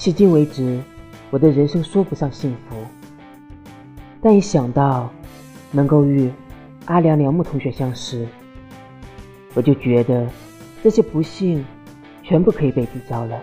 迄今为止我的人生说不上幸福。但一想到能够与阿良良木同学相识我就觉得这些不幸全部可以被抵消了。